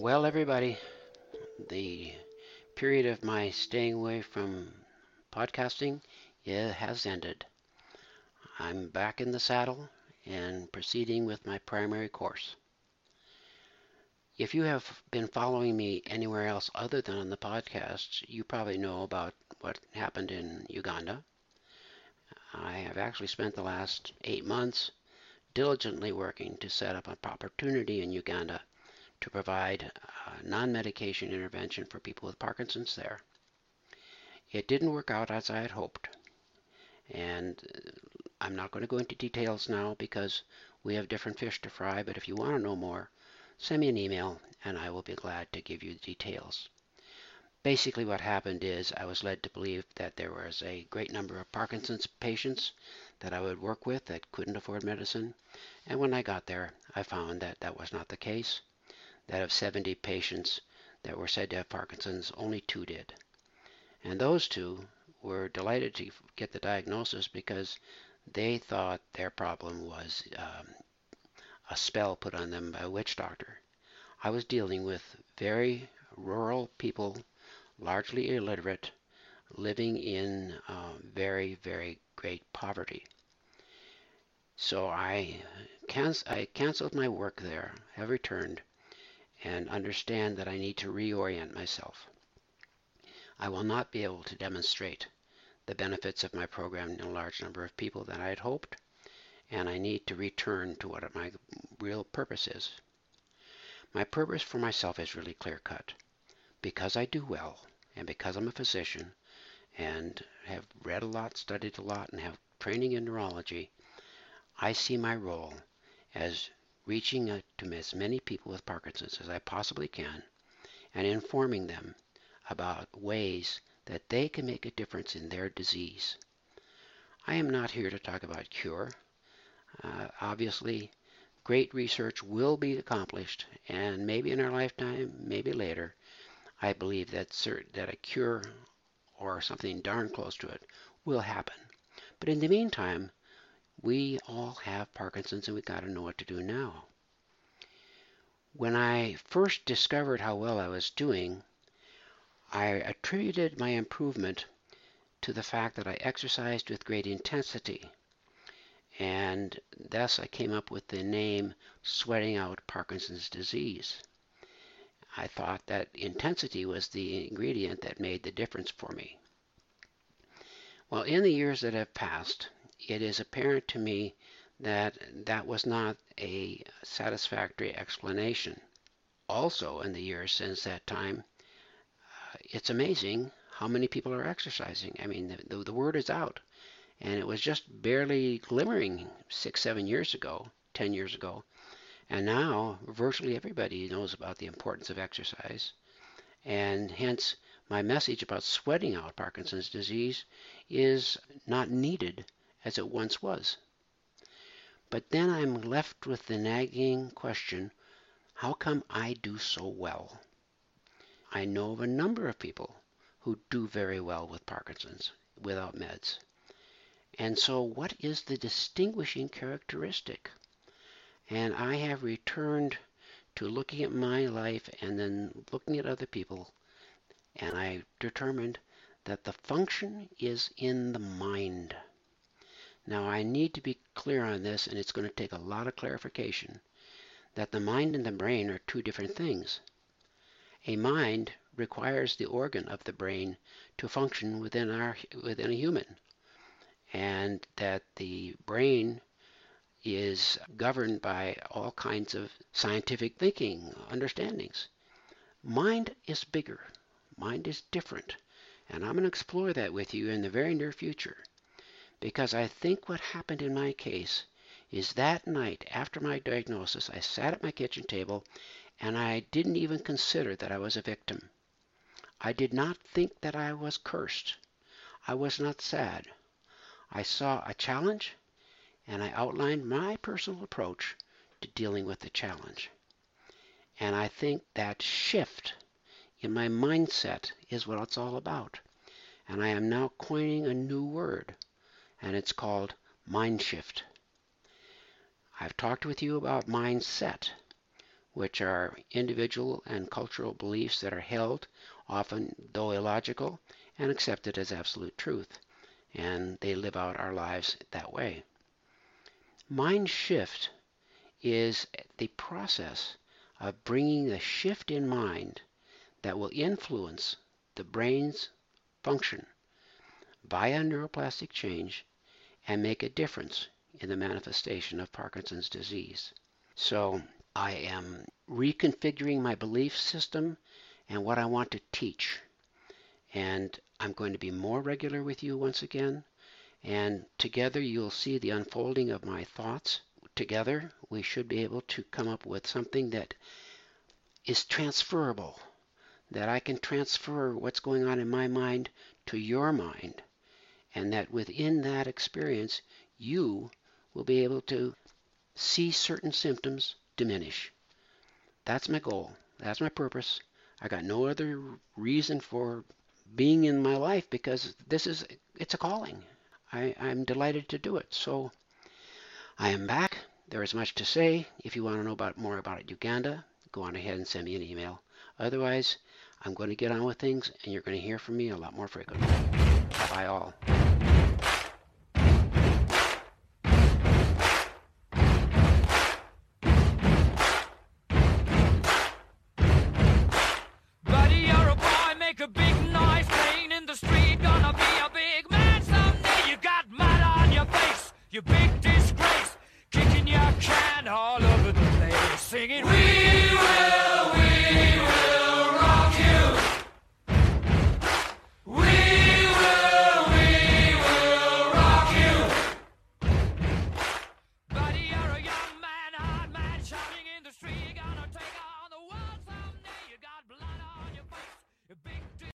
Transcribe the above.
Well, everybody, the period of my staying away from podcasting it has ended. I'm back in the saddle and proceeding with my primary course. If you have been following me anywhere else other than on the podcast, you probably know about what happened in Uganda. I have actually spent the last eight months diligently working to set up an opportunity in Uganda to provide uh, non-medication intervention for people with Parkinson's there. It didn't work out as I had hoped, and uh, I'm not going to go into details now because we have different fish to fry, but if you want to know more, send me an email and I will be glad to give you the details. Basically what happened is I was led to believe that there was a great number of Parkinson's patients that I would work with that couldn't afford medicine. And when I got there, I found that that was not the case. That of 70 patients that were said to have Parkinson's, only two did. And those two were delighted to get the diagnosis because they thought their problem was um, a spell put on them by a witch doctor. I was dealing with very rural people, largely illiterate, living in uh, very, very great poverty. So I, can- I canceled my work there, have returned, and understand that I need to reorient myself. I will not be able to demonstrate the benefits of my program in a large number of people that I had hoped, and I need to return to what my real purpose is. My purpose for myself is really clear cut. Because I do well, and because I'm a physician, and have read a lot, studied a lot, and have training in neurology, I see my role as reaching out to as many people with Parkinson's as I possibly can and informing them about ways that they can make a difference in their disease. I am not here to talk about cure. Uh, obviously, great research will be accomplished, and maybe in our lifetime, maybe later, I believe that cert- that a cure or something darn close to it will happen. But in the meantime, we all have Parkinson's and we've got to know what to do now. When I first discovered how well I was doing, I attributed my improvement to the fact that I exercised with great intensity. And thus I came up with the name sweating out Parkinson's disease. I thought that intensity was the ingredient that made the difference for me. Well, in the years that have passed, it is apparent to me that that was not a satisfactory explanation. Also, in the years since that time, uh, it's amazing how many people are exercising. I mean, the, the, the word is out. And it was just barely glimmering six, seven years ago, 10 years ago. And now virtually everybody knows about the importance of exercise. And hence, my message about sweating out Parkinson's disease is not needed as it once was. But then I'm left with the nagging question how come I do so well? I know of a number of people who do very well with Parkinson's without meds. And so, what is the distinguishing characteristic? And I have returned to looking at my life and then looking at other people, and I determined that the function is in the mind. Now, I need to be clear on this, and it's going to take a lot of clarification that the mind and the brain are two different things. A mind requires the organ of the brain to function within our within a human, and that the brain is governed by all kinds of scientific thinking, understandings. Mind is bigger. Mind is different. And I'm going to explore that with you in the very near future because I think what happened in my case is that night after my diagnosis, I sat at my kitchen table and I didn't even consider that I was a victim. I did not think that I was cursed. I was not sad. I saw a challenge and I outlined my personal approach to dealing with the challenge. And I think that shift in my mindset is what it's all about. And I am now coining a new word and it's called Mind Shift. I've talked with you about mindset, which are individual and cultural beliefs that are held, often though illogical, and accepted as absolute truth. And they live out our lives that way. Mind shift is the process of bringing the shift in mind that will influence the brain's function via neuroplastic change and make a difference in the manifestation of Parkinson's disease. So I am reconfiguring my belief system and what I want to teach. And I'm going to be more regular with you once again. And together you'll see the unfolding of my thoughts. Together we should be able to come up with something that is transferable, that I can transfer what's going on in my mind to your mind, and that within that experience you will be able to see certain symptoms diminish. That's my goal. That's my purpose. I got no other reason for being in my life because this is it's a calling. I, I'm delighted to do it. So I am back. There is much to say. If you want to know about more about Uganda, go on ahead and send me an email. Otherwise, I'm going to get on with things and you're going to hear from me a lot more frequently. Bye all.